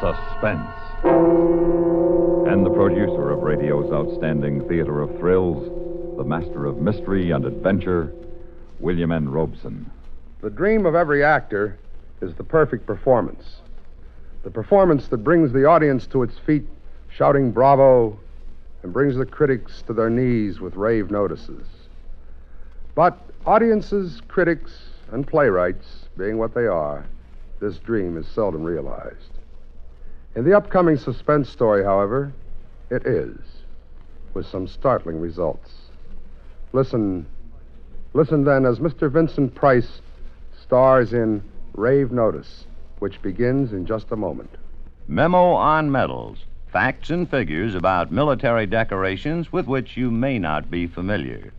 Suspense. And the producer of radio's outstanding theater of thrills, the master of mystery and adventure, William N. Robson. The dream of every actor is the perfect performance. The performance that brings the audience to its feet shouting bravo and brings the critics to their knees with rave notices. But audiences, critics, and playwrights, being what they are, this dream is seldom realized. In the upcoming suspense story, however, it is, with some startling results. Listen, listen then as Mr. Vincent Price stars in Rave Notice, which begins in just a moment. Memo on Medals Facts and figures about military decorations with which you may not be familiar.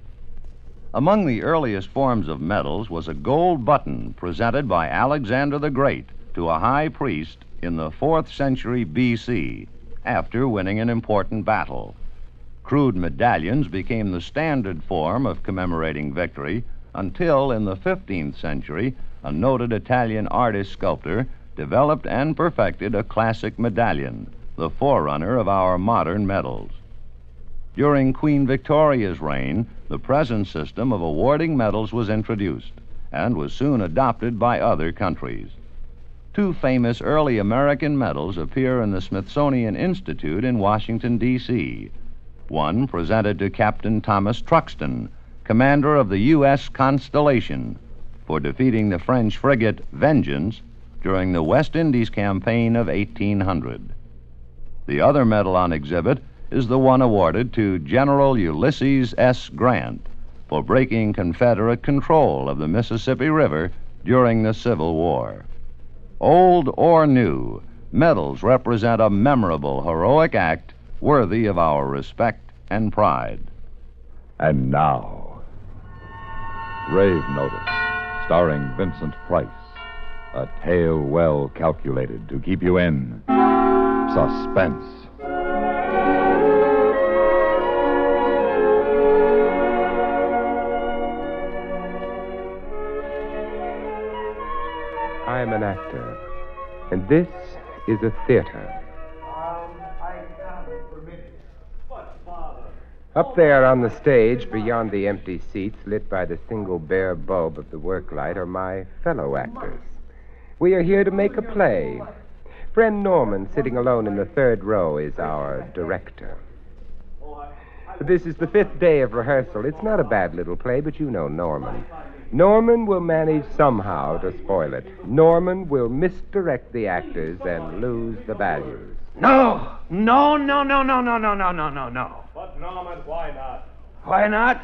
Among the earliest forms of medals was a gold button presented by Alexander the Great to a high priest in the 4th century BC after winning an important battle. Crude medallions became the standard form of commemorating victory until in the 15th century a noted Italian artist sculptor developed and perfected a classic medallion, the forerunner of our modern medals. During Queen Victoria's reign, the present system of awarding medals was introduced and was soon adopted by other countries. Two famous early American medals appear in the Smithsonian Institute in Washington, D.C. One presented to Captain Thomas Truxtun, commander of the U.S. Constellation, for defeating the French frigate Vengeance during the West Indies campaign of 1800. The other medal on exhibit is the one awarded to General Ulysses S. Grant for breaking Confederate control of the Mississippi River during the Civil War. Old or new, medals represent a memorable, heroic act worthy of our respect and pride. And now, Rave Notice, starring Vincent Price. A tale well calculated to keep you in suspense. Actor, and this is a theater. Up there on the stage, beyond the empty seats lit by the single bare bulb of the work light, are my fellow actors. We are here to make a play. Friend Norman, sitting alone in the third row, is our director. This is the fifth day of rehearsal. It's not a bad little play, but you know Norman. Norman will manage somehow to spoil it. Norman will misdirect the actors and lose the values. No, no, no, no, no, no, no, no, no, no, no. But, Norman, why not? Why not?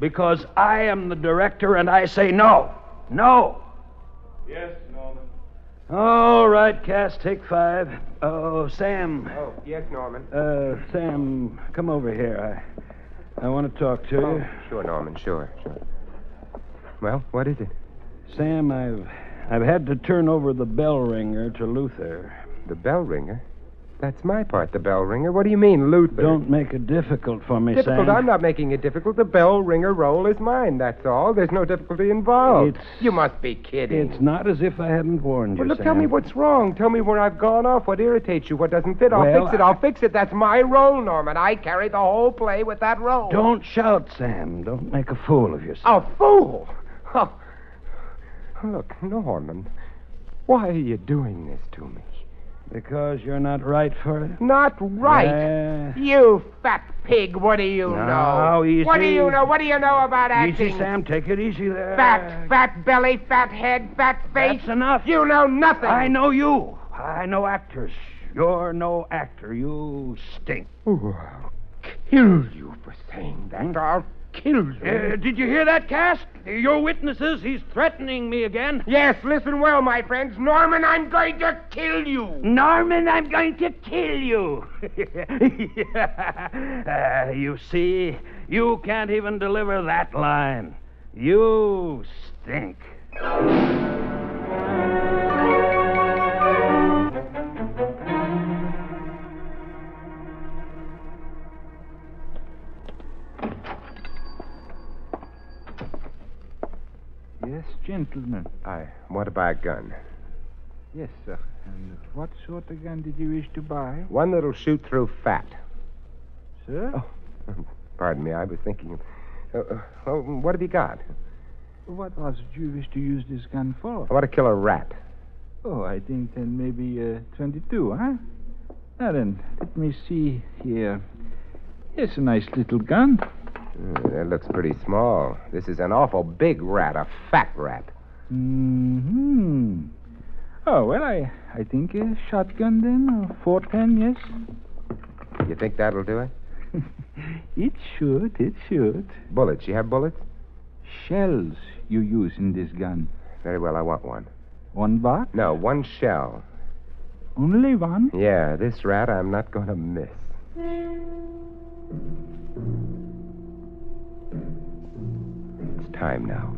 Because I am the director and I say no. No. Yes, Norman. All right, cast, take five. Oh, Sam. Oh, yes, Norman. Uh, Sam, come over here. I, I want to talk to Oh, you. sure, Norman, sure, sure. Well, what is it? Sam, I've, I've had to turn over the bell ringer to Luther. The bell ringer? That's my part, the bell ringer. What do you mean, Luther? Don't make it difficult for me, difficult. Sam. I'm not making it difficult. The bell ringer role is mine, that's all. There's no difficulty involved. It's- You must be kidding. It's not as if I hadn't warned you, Well, look, Sam. tell me what's wrong. Tell me where I've gone off. What irritates you? What doesn't fit? I'll Well, fix it. I'll fix it. That's my role, Norman. I carry the whole play with that role. Don't shout, Sam. Don't make a fool of yourself. A fool. Oh. Look, Norman, why are you doing this to me? Because you're not right for it? Not right. Yeah. You fat pig, what do you No, know? easy. What do you know? What do you know about acting? Easy, Sam. Take it easy there. Fat, fat belly, fat head, fat face. That's enough. You know nothing. I know you. I know actors. You're no actor. You stink. Oh, I'll kill you for saying that. I'll kill you. Uh, did you hear that, Cast? Your witnesses. He's threatening me again. Yes, listen well, my friends. Norman, I'm going to kill you. Norman, I'm going to kill you. uh, you see, you can't even deliver that line. You stink. Yes, gentlemen. I want to buy a gun. Yes, sir. And what sort of gun did you wish to buy? One that'll shoot through fat. Sir? Oh, pardon me. I was thinking of. Uh, uh, well, what have you got? What was it you wish to use this gun for? I want to kill a rat. Oh, I think then maybe uh, 22, huh? Now then, let me see here. It's a nice little gun. Uh, that looks pretty small. This is an awful big rat, a fat rat. Hmm. Oh, well, I, I think a shotgun then, or 410, yes? You think that'll do it? It should, it should. Bullets. You have bullets? Shells you use in this gun. Very well, I want one. One box? No, one shell. Only one? Yeah, this rat I'm not going to miss. Time now.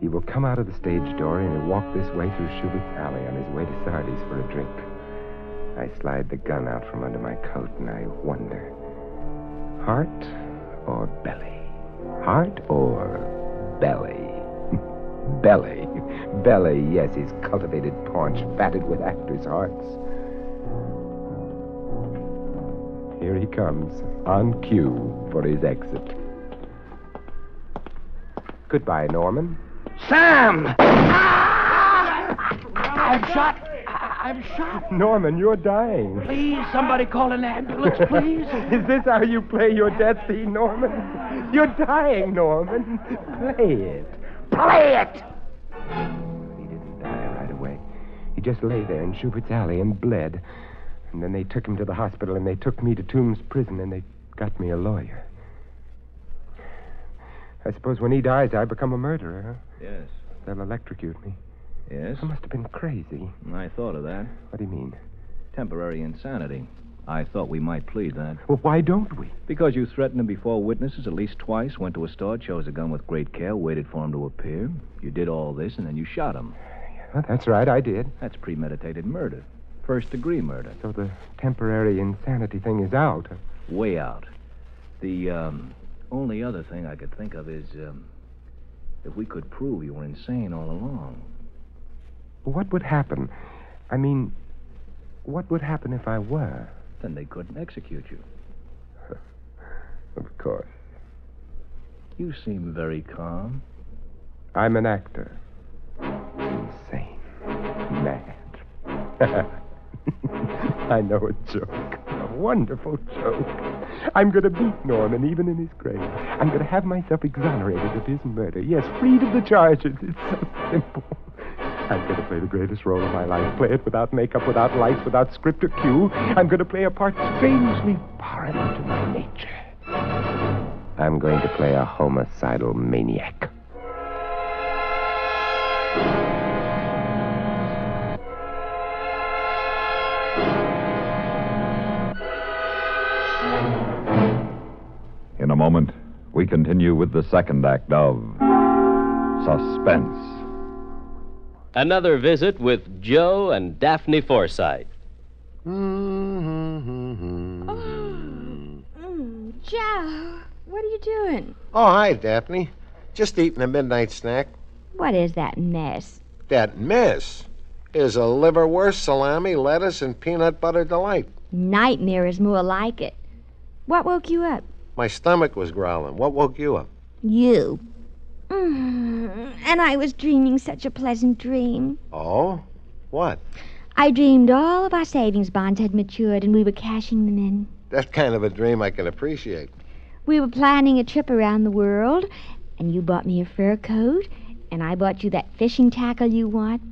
He will come out of the stage door and he'll walk this way through Shubert's alley on his way to Sardi's for a drink. I slide the gun out from under my coat and I wonder heart or belly? Heart or belly? belly. Belly, yes, his cultivated paunch fatted with actors' hearts. Here he comes, on cue for his exit. Goodbye, Norman. Sam! Ah! I'm shot. I'm shot. Norman, you're dying. Please, somebody call an ambulance, please. Is this how you play your death scene, Norman? You're dying, Norman. Play it. Play it! He didn't die right away. He just lay there in Shubert's alley and bled. And then they took him to the hospital and they took me to Tombs prison and they got me a lawyer. I suppose when he dies, I become a murderer, huh? Yes. They'll electrocute me. Yes. I must have been crazy. I thought of that. What do you mean? Temporary insanity. I thought we might plead that. Well, why don't we? Because you threatened him before witnesses at least twice, went to a store, chose a gun with great care, waited for him to appear. You did all this, and then you shot him. That's right, I did. That's premeditated murder. First degree murder. So the temporary insanity thing is out. Way out. The um, only other thing I could think of is um, if we could prove you were insane all along. What would happen? I mean, what would happen if I were? Then they couldn't execute you. Of course. You seem very calm. I'm an actor. Insane. Mad. I know a joke. A wonderful joke. I'm going to beat Norman even in his grave. I'm going to have myself exonerated of his murder. Yes, freed of the charges. It's so simple. I'm going to play the greatest role of my life. Play it without makeup, without lights, without script or cue. I'm going to play a part strangely foreign to my nature. I'm going to play a homicidal maniac. Moment, we continue with the second act of Suspense. Another visit with Joe and Daphne Forsythe. Mm, Joe, what are you doing? Oh, hi, Daphne. Just eating a midnight snack. What is that mess? That mess is a liverwurst, salami, lettuce, and peanut butter delight. Nightmare is more like it. What woke you up? My stomach was growling. What woke you up? You. Mm, and I was dreaming such a pleasant dream. Oh? What? I dreamed all of our savings bonds had matured and we were cashing them in. That kind of a dream I can appreciate. We were planning a trip around the world, and you bought me a fur coat, and I bought you that fishing tackle you want.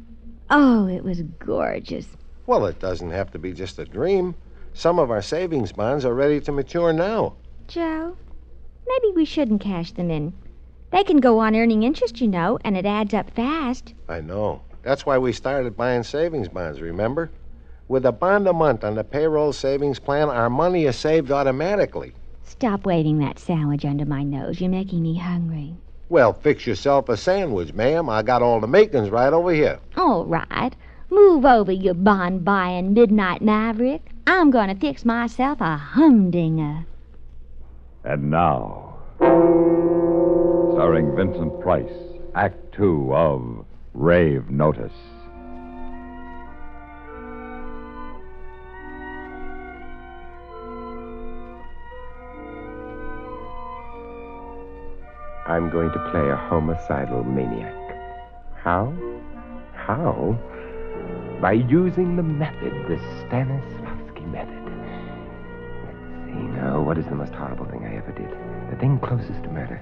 Oh, it was gorgeous. Well, it doesn't have to be just a dream. Some of our savings bonds are ready to mature now. Joe, maybe we shouldn't cash them in. They can go on earning interest, you know, and it adds up fast. I know. That's why we started buying savings bonds, remember? With a bond a month on the payroll savings plan, our money is saved automatically. Stop waving that sandwich under my nose. You're making me hungry. Well, fix yourself a sandwich, ma'am. I got all the makings right over here. All right. Move over, you bond buying midnight maverick. I'm going to fix myself a humdinger. And now, starring Vincent Price, Act Two of Rave Notice. I'm going to play a homicidal maniac. How? How? By using the method, the Stanislavski method. What is the most horrible thing I ever did? The thing closest to murder.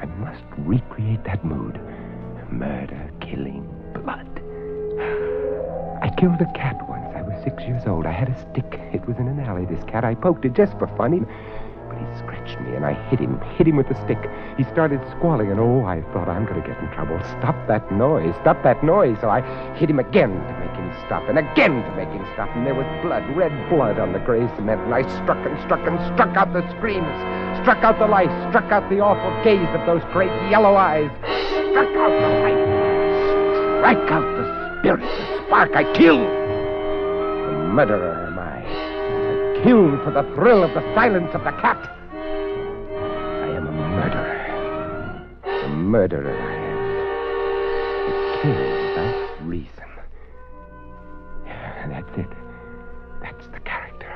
I must recreate that mood. Murder, killing, blood. I killed a cat once. I was six years old. I had a stick. It was in an alley, this cat. I poked it just for fun. Scratched me, and I hit him, hit him with the stick. He started squalling, and oh, I thought I'm going to get in trouble. Stop that noise. Stop that noise. So I hit him again to make him stop, and again to make him stop. And there was blood, red blood on the gray cement. And I struck and struck and struck out the screams, struck out the lights, struck out the awful gaze of those great yellow eyes, struck out the light, strike out the spirit, the spark. I killed. The murderer am. I killed for the thrill of the silence of the cat. Murderer I am. I kill without reason. That's it. That's the character.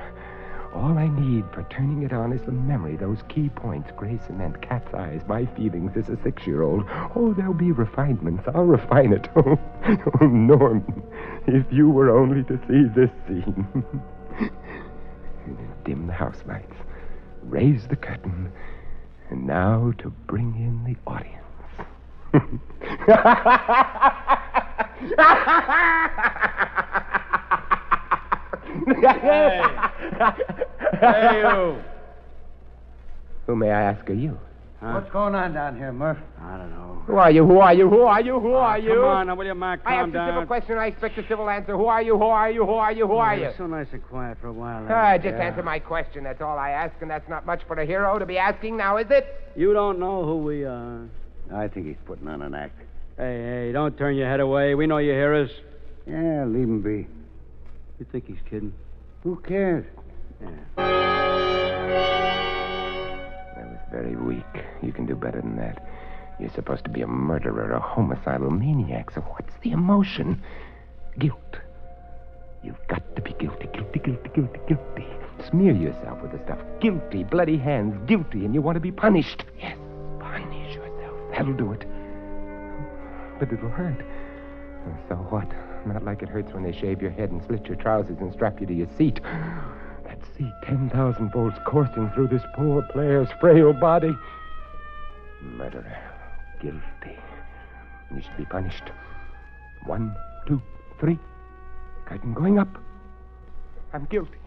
All I need for turning it on is the memory, those key points, gray cement, cat's eyes, my feelings as a six-year-old. Oh, there'll be refinements. I'll refine it. Oh, oh Norman, if you were only to see this scene. Dim the house lights, raise the curtain, and now to bring in the audience. Hey. Hey, you. Who may I ask are you? What's going on down here, Murph? I don't know. Who are you? Who are you? Who are you? Who are you? Come on, now, will you, Mark? I Calm ask a civil question. I expect a civil answer. Who are you? Who are you? Who are you? Who are you? You're so nice and quiet for a while. Ah, ain't just you? answer my question. That's all I ask, and that's not much for a hero to be asking now, is it? You don't know who we are. I think he's putting on an act. Hey, hey, don't turn your head away. We know you hear us. Yeah, leave him be. You think he's kidding? Who cares? That was very weak. You can do better than that. You're supposed to be a murderer, a homicidal maniac, so what's the emotion? Guilt. You've got to be guilty, guilty, guilty, guilty, guilty. Smear yourself with the stuff. Guilty, bloody hands, guilty, and you want to be punished. Yes, punish yourself. That'll do it. But it'll hurt. So what? Not like it hurts when they shave your head and slit your trousers and strap you to your seat. That seat, 10,000 volts coursing through this poor player's frail body. Murderer. Guilty. You should be punished. One, two, three. Curtain going up. I'm guilty.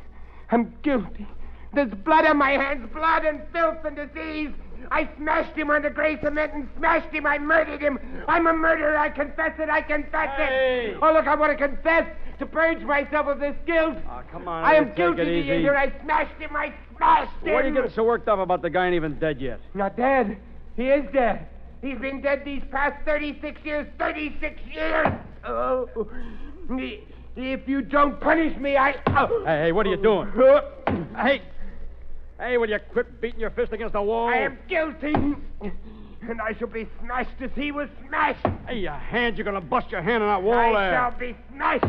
I'm guilty. There's blood on my hands, blood and filth and disease. I smashed him on the gray cement and smashed him. I murdered him. I'm a murderer. I confess it. I confess it. Oh, look, I want to confess to purge myself of this guilt. Oh, come on. I am guilty. it Do you easy. hear? I smashed him. I smashed him. What are you getting so worked up about the guy ain't even dead yet? Not dead. He is dead. He's been dead these past 36 years. 36 years. Oh. If you don't punish me, I. Oh. Hey, hey, what are you doing? Oh. hey. Hey, will you quit beating your fist against the wall? I am guilty. And I shall be smashed as he was smashed. Hey, your hand, you're gonna bust your hand on that wall I there. shall be smashed.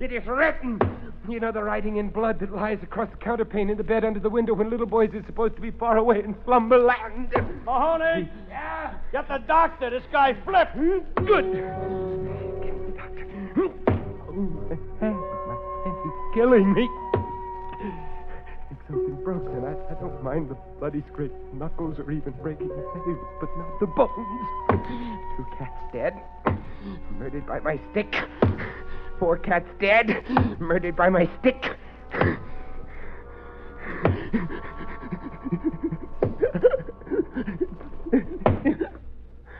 It is written. You know the writing in blood that lies across the counterpane in the bed under the window when little boys are supposed to be far away in slumberland. Mahoney! Yeah? Get the doctor. This guy flipped. Good. He's oh, killing me. If killing broke, then I, I don't mind the bloody scraped knuckles or even breaking the nails, but not the bones. Two cats dead, murdered by my stick. Four cats dead, murdered by my stick.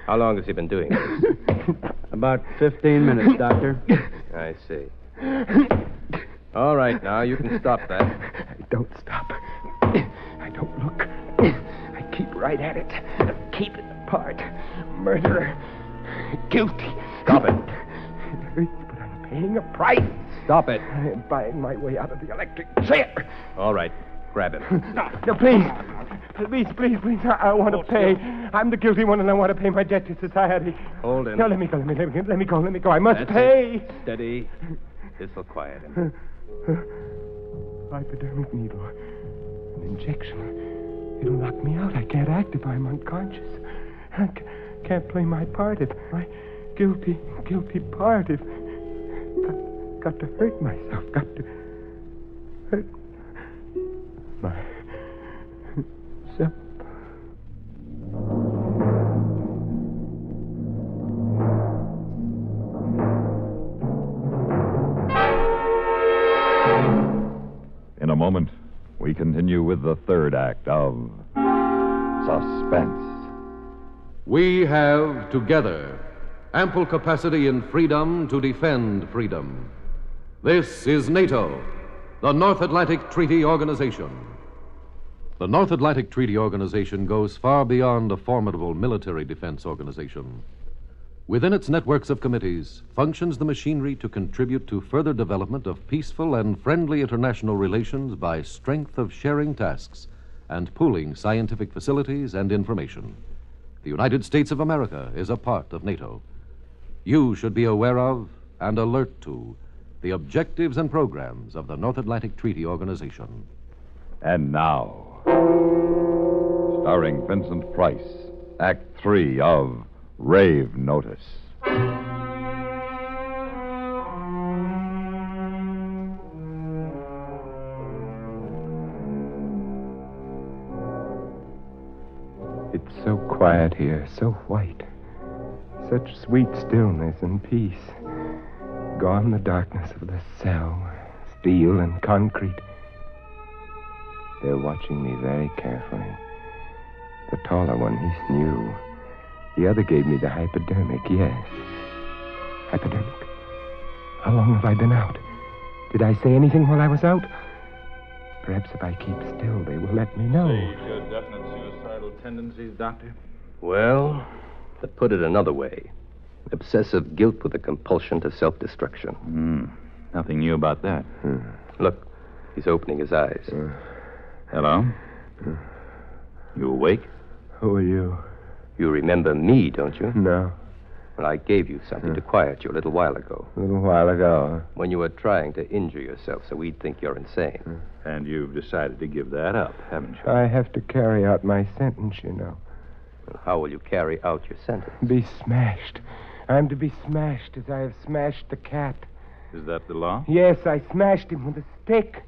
How long has he been doing this? About 15 minutes, Doctor. I see. All right, now you can stop that. Don't stop. Right at it. Keep it apart. Murderer. Guilty. Stop it. It hurts, but I'm paying a price. Stop it. I am buying my way out of the electric chair. All right, grab him. No, please. Please, please, please. I, I want to pay. I'm the guilty one, and I want to pay my debt to society. Hold him. No, let me go. Let me, let me, let me go. Let me go. I must That's pay. it. Steady. This'll quiet him. Hypodermic needle. An injection. It'll knock me out. I can't act if I'm unconscious. I c- can't play my part if my guilty, guilty part if. Got, got to hurt myself. Got to hurt myself. In a moment, we continue with the third act of Suspense. We have together ample capacity and freedom to defend freedom. This is NATO, the North Atlantic Treaty Organization. The North Atlantic Treaty Organization goes far beyond a formidable military defense organization. Within its networks of committees functions the machinery to contribute to further development of peaceful and friendly international relations by strength of sharing tasks and pooling scientific facilities and information. The United States of America is a part of NATO. You should be aware of and alert to the objectives and programs of the North Atlantic Treaty Organization. And now, starring Vincent Price, Act Three of Rave Notice. It's so quiet here, so white. Such sweet stillness and peace. Gone the darkness of the cell, steel and concrete. They're watching me very carefully. The taller one, he's new. The other gave me the hypodermic, yes. Hypodermic? How long have I been out? Did I say anything while I was out? Perhaps if I keep still, they will let me know. your definite suicidal tendencies, Doctor? Well, to put it another way, obsessive guilt with a compulsion to self destruction. Hmm. Nothing new about that. Look, he's opening his eyes. Hello? You awake? Who are you? You remember me, don't you? No. Well, I gave you something to quiet you a little while ago. A little while ago. When you were trying to injure yourself so we'd think you're insane. And you've decided to give that up, haven't you? I have to carry out my sentence, you know. Well, how will you carry out your sentence? Be smashed. I'm to be smashed as I have smashed the cat. Is that the law? Yes, I smashed him with a stick.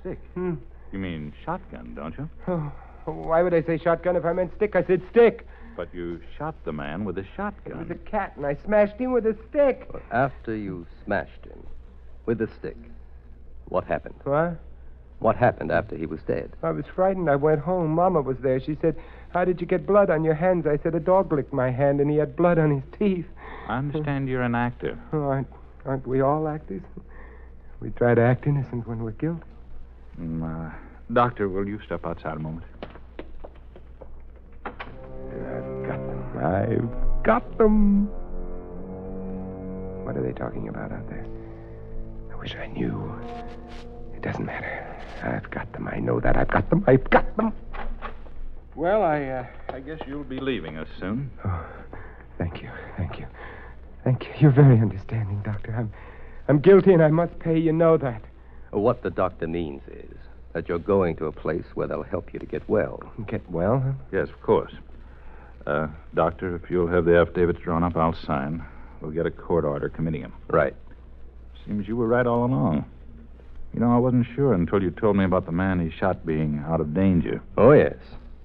Stick? Hmm. You mean shotgun, don't you? Oh, why would I say shotgun if I meant stick? I said stick. But you shot the man with a shotgun. It was a cat, and I smashed him with a stick. Well, after you smashed him with a stick, what happened? What? What happened after he was dead? I was frightened. I went home. Mama was there. She said, How did you get blood on your hands? I said, A dog licked my hand, and he had blood on his teeth. I understand you're an actor. Oh, aren't, aren't we all actors? We try to act innocent when we're guilty. Mm, uh, doctor, will you step outside a moment? I've got them. What are they talking about out there? I wish I knew. It doesn't matter. I've got them. I know that. I've got them. I've got them. Well, I, uh, I guess you'll be leaving us soon. Oh, thank you. Thank you. Thank you. You're very understanding, Doctor. I'm, I'm guilty and I must pay. You know that. What the doctor means is that you're going to a place where they'll help you to get well. Get well, huh? Yes, of course. Uh, doctor, if you'll have the affidavits drawn up, I'll sign. We'll get a court order committing him. Right. Seems you were right all along. You know, I wasn't sure until you told me about the man he shot being out of danger. Oh, yes.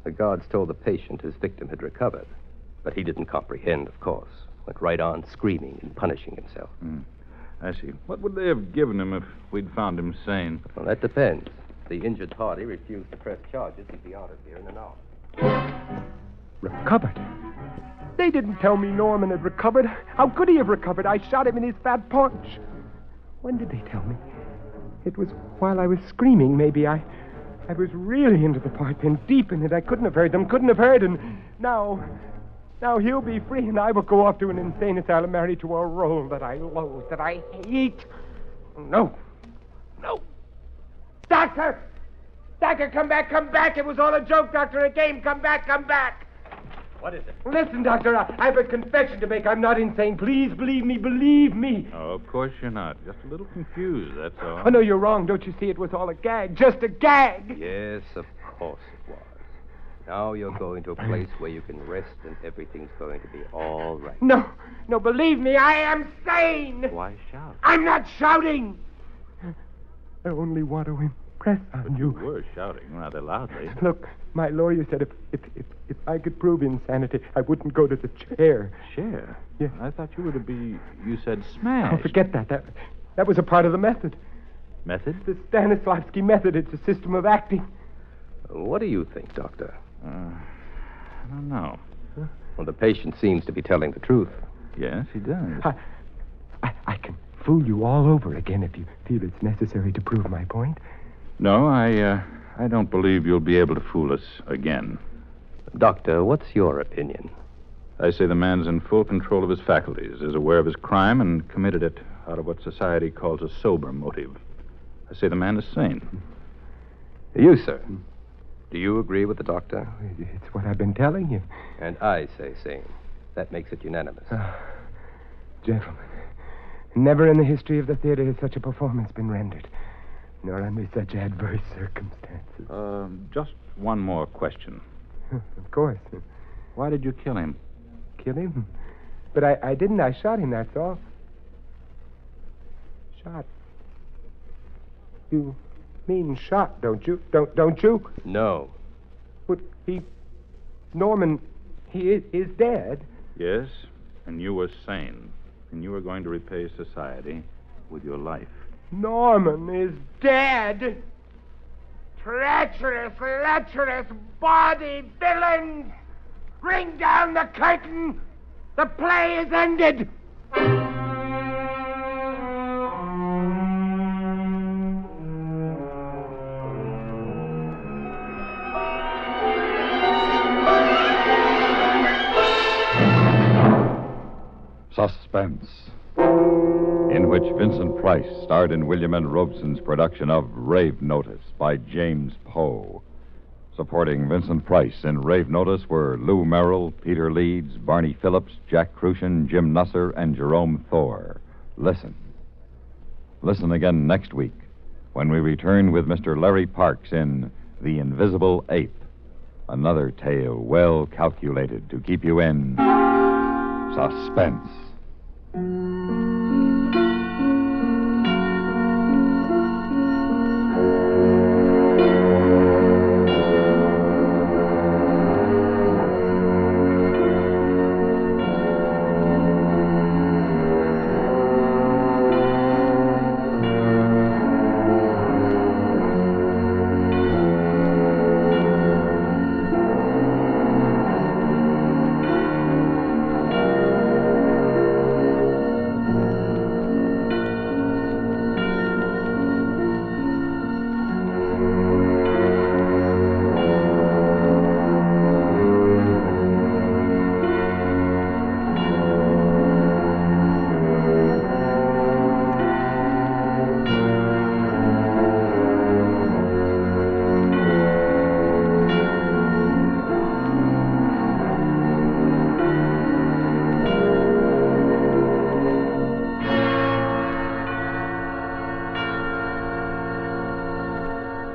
The guards told the patient his victim had recovered. But he didn't comprehend, of course. Went right on screaming and punishing himself. Hmm. I see. What would they have given him if we'd found him sane? Well, that depends. The injured party refused to press charges. He'd be out of here in an hour. Recovered. They didn't tell me Norman had recovered. How could he have recovered? I shot him in his fat paunch. When did they tell me? It was while I was screaming, maybe. I I was really into the part, then deep in it. I couldn't have heard them, couldn't have heard, and now now he'll be free and I will go off to an insane asylum married to a role that I loathe, that I hate. No. No. Doctor! Doctor, come back, come back. It was all a joke, Doctor, a game. Come back, come back. What is it? Listen, Doctor, I, I have a confession to make. I'm not insane. Please believe me, believe me. Oh, of course you're not. Just a little confused, that's all. Oh, no, you're wrong. Don't you see? It was all a gag. Just a gag. Yes, of course it was. Now you're going to a place where you can rest and everything's going to be all right. No, no, believe me, I am sane. Why shout? I'm not shouting. I only want to impress on you. You were shouting rather loudly. Look, my lawyer said if, if, if, if I could prove insanity, I wouldn't go to the chair. Chair? Yeah. I thought you were to be, you said smash. Oh, smash. forget that. That that was a part of the method. Method? The Stanislavski method. It's a system of acting. What do you think, Doctor? Uh, I don't know. Well, the patient seems to be telling the truth. Yes, he does. I, I, I can fool you all over again if you feel it's necessary to prove my point. No, I, uh, I don't believe you'll be able to fool us again. Doctor, what's your opinion? I say the man's in full control of his faculties, is aware of his crime, and committed it out of what society calls a sober motive. I say the man is sane. You, sir. Do you agree with the doctor? It's what I've been telling you. And I say same. That makes it unanimous. Gentlemen, never in the history of the theater has such a performance been rendered, nor under such adverse circumstances. Um, just one more question. Of course. Why did you kill him? Kill him? But I, I didn't. I shot him, that's all. Shot. You mean shot, don't you? Don't don't you? No. But he Norman he is, is dead. Yes, and you were sane, and you were going to repay society with your life. Norman is dead. Treacherous, lecherous, body villains! Ring down the curtain! The play is ended! Suspense, in which Vincent Price starred in William N. Robson's production of Rave Notice by James Poe. Supporting Vincent Price in Rave Notice were Lou Merrill, Peter Leeds, Barney Phillips, Jack Kruschen, Jim Nusser, and Jerome Thor. Listen. Listen again next week when we return with Mr. Larry Parks in The Invisible Ape. Another tale well calculated to keep you in suspense.